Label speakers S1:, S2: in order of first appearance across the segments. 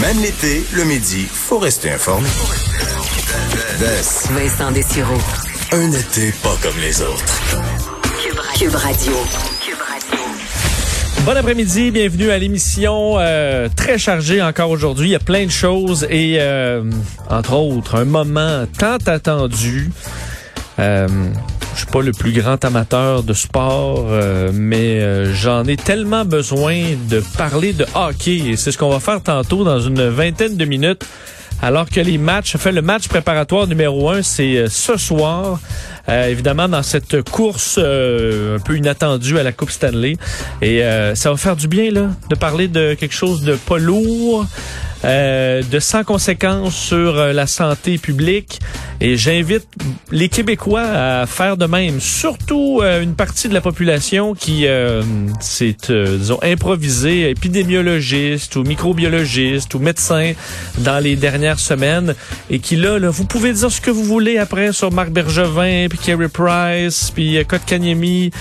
S1: Même l'été, le midi, faut rester informé.
S2: Vincent Dessureau.
S1: Un été pas comme les autres.
S2: Cube Radio.
S3: Bon après-midi, bienvenue à l'émission euh, très chargée encore aujourd'hui. Il y a plein de choses et euh, entre autres un moment tant attendu. Euh, je suis pas le plus grand amateur de sport, euh, mais euh, j'en ai tellement besoin de parler de hockey et c'est ce qu'on va faire tantôt dans une vingtaine de minutes. Alors que les matchs, fait le match préparatoire numéro un, c'est ce soir. évidemment, dans cette course un peu inattendue à la Coupe Stanley. Et ça va faire du bien, là, de parler de quelque chose de pas lourd. Euh, de sans conséquences sur euh, la santé publique. Et j'invite les Québécois à faire de même, surtout euh, une partie de la population qui s'est, disons, improvisée, épidémiologiste ou microbiologiste ou médecin dans les dernières semaines et qui là, là, vous pouvez dire ce que vous voulez après sur Marc Bergevin, puis Kerry Price, puis Kotkaniemi.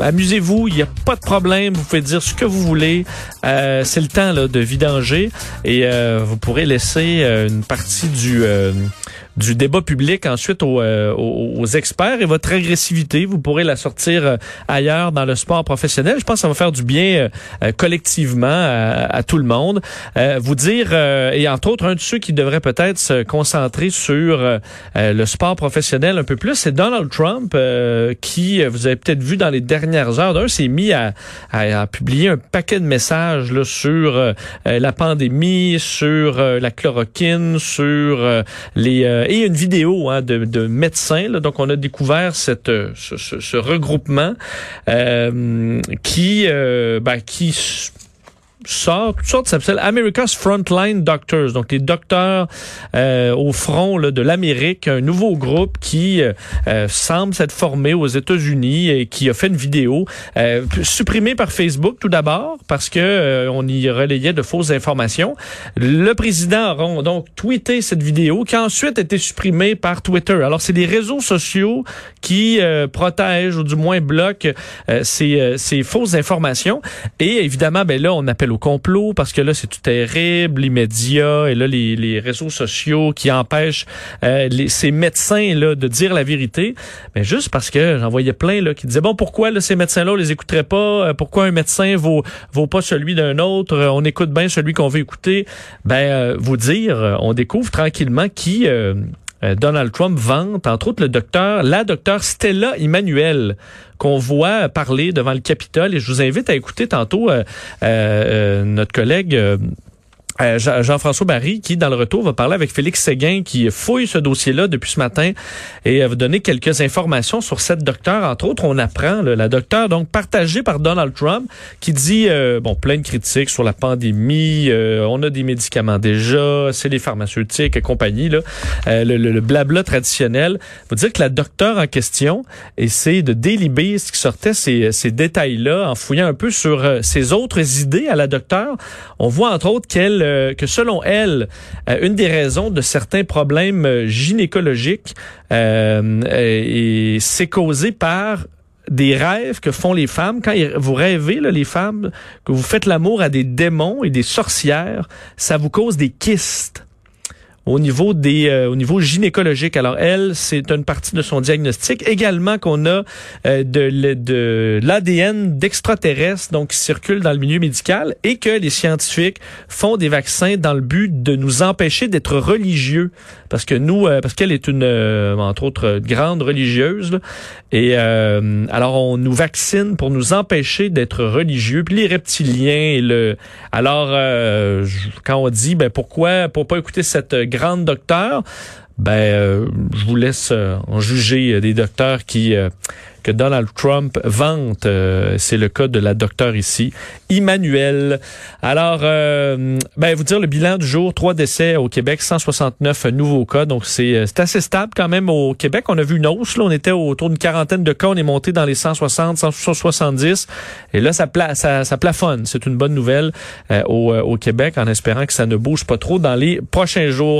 S3: Amusez-vous, il n'y a pas de problème. Vous pouvez dire ce que vous voulez. Euh, c'est le temps là, de vidanger et euh, vous pourrez laisser euh, une partie du du débat public ensuite euh, aux, aux, experts et votre agressivité, vous pourrez la sortir euh, ailleurs dans le sport professionnel. Je pense que ça va faire du bien euh, collectivement à, tout le monde. vous dire, et entre autres, un de ceux qui devrait peut-être se concentrer sur le sport professionnel un peu plus, c'est Donald Trump qui, vous avez peut-être vu dans les dernières heures, d'un, s'est mis à, à, publier un paquet de messages là, sur la pandémie, sur la chloroquine, sur les et une vidéo hein, de, de, médecins. Là, donc, on a découvert cette, euh, ce, regroupement euh, qui, euh, ben, qui sort, toutes sortes, ça s'appelle America's Frontline Doctors, donc les docteurs euh, au front là, de l'Amérique, un nouveau groupe qui euh, euh, semble s'être formé aux États-Unis et qui a fait une vidéo euh, supprimée par Facebook tout d'abord parce que on y relayait de fausses informations. Le président a donc tweeté cette vidéo qui a ensuite été supprimée par Twitter. Alors c'est les réseaux sociaux qui protègent ou du moins bloquent ces, ces fausses informations et évidemment ben là on appelle au complot parce que là, c'est tout terrible, les médias et là, les, réseaux sociaux qui empêchent euh, ces médecins-là de dire la vérité. Mais juste parce que j'en voyais plein là, qui disaient, bon, pourquoi là, ces médecins-là, on les écouterait pas? Euh, pourquoi un médecin vaut, vaut pas celui d'un autre? Euh, on écoute bien celui qu'on veut écouter. Ben, vous dire, on découvre tranquillement qui... Donald Trump vante, entre autres, le docteur, la docteur Stella Emmanuel, qu'on voit parler devant le Capitole. Et je vous invite à écouter tantôt euh, euh, notre collègue euh, Jean-François Barry, qui, dans le retour, va parler avec Félix Séguin, qui fouille ce dossier-là depuis ce matin et va donner quelques informations sur cette docteure. Entre autres, on apprend, la docteure, donc, partagée par Donald Trump, qui dit, euh, bon, plein de critiques sur la pandémie, euh, on a des médicaments déjà, c'est les pharmaceutiques et compagnie, là, le, le, blabla traditionnel. Vous dire que la docteure en question essaie de délibérer ce qui sortait ces, ces détails-là en fouillant un peu sur ses autres idées à la docteure. On voit, entre autres, qu'elle euh, que selon elle, euh, une des raisons de certains problèmes euh, gynécologiques, euh, c'est causé par des rêves que font les femmes. Quand vous rêvez, les femmes, que vous faites l'amour à des démons et des sorcières, ça vous cause des kystes au niveau des euh, au niveau gynécologique. Alors elle, c'est une partie de son diagnostic. Également qu'on a euh, de, de l'ADN d'extraterrestres donc qui circule dans le milieu médical et que les scientifiques font des vaccins dans le but de nous empêcher d'être religieux parce que nous euh, parce qu'elle est une entre autres grande religieuse et alors on nous vaccine pour nous empêcher d'être religieux. Puis les reptiliens et le alors quand on dit ben pourquoi pour pas écouter cette docteur, ben, euh, je vous laisse euh, en juger euh, des docteurs qui que Donald Trump vante. c'est le cas de la docteure ici, Emmanuel. Alors, ben, vous dire le bilan du jour, trois décès au Québec, 169 nouveaux cas. Donc, c'est assez stable quand même au Québec. On a vu une hausse. Là, on était autour d'une quarantaine de cas. On est monté dans les 160, 170. Et là, ça, plafonne. C'est une bonne nouvelle au Québec en espérant que ça ne bouge pas trop dans les prochains jours.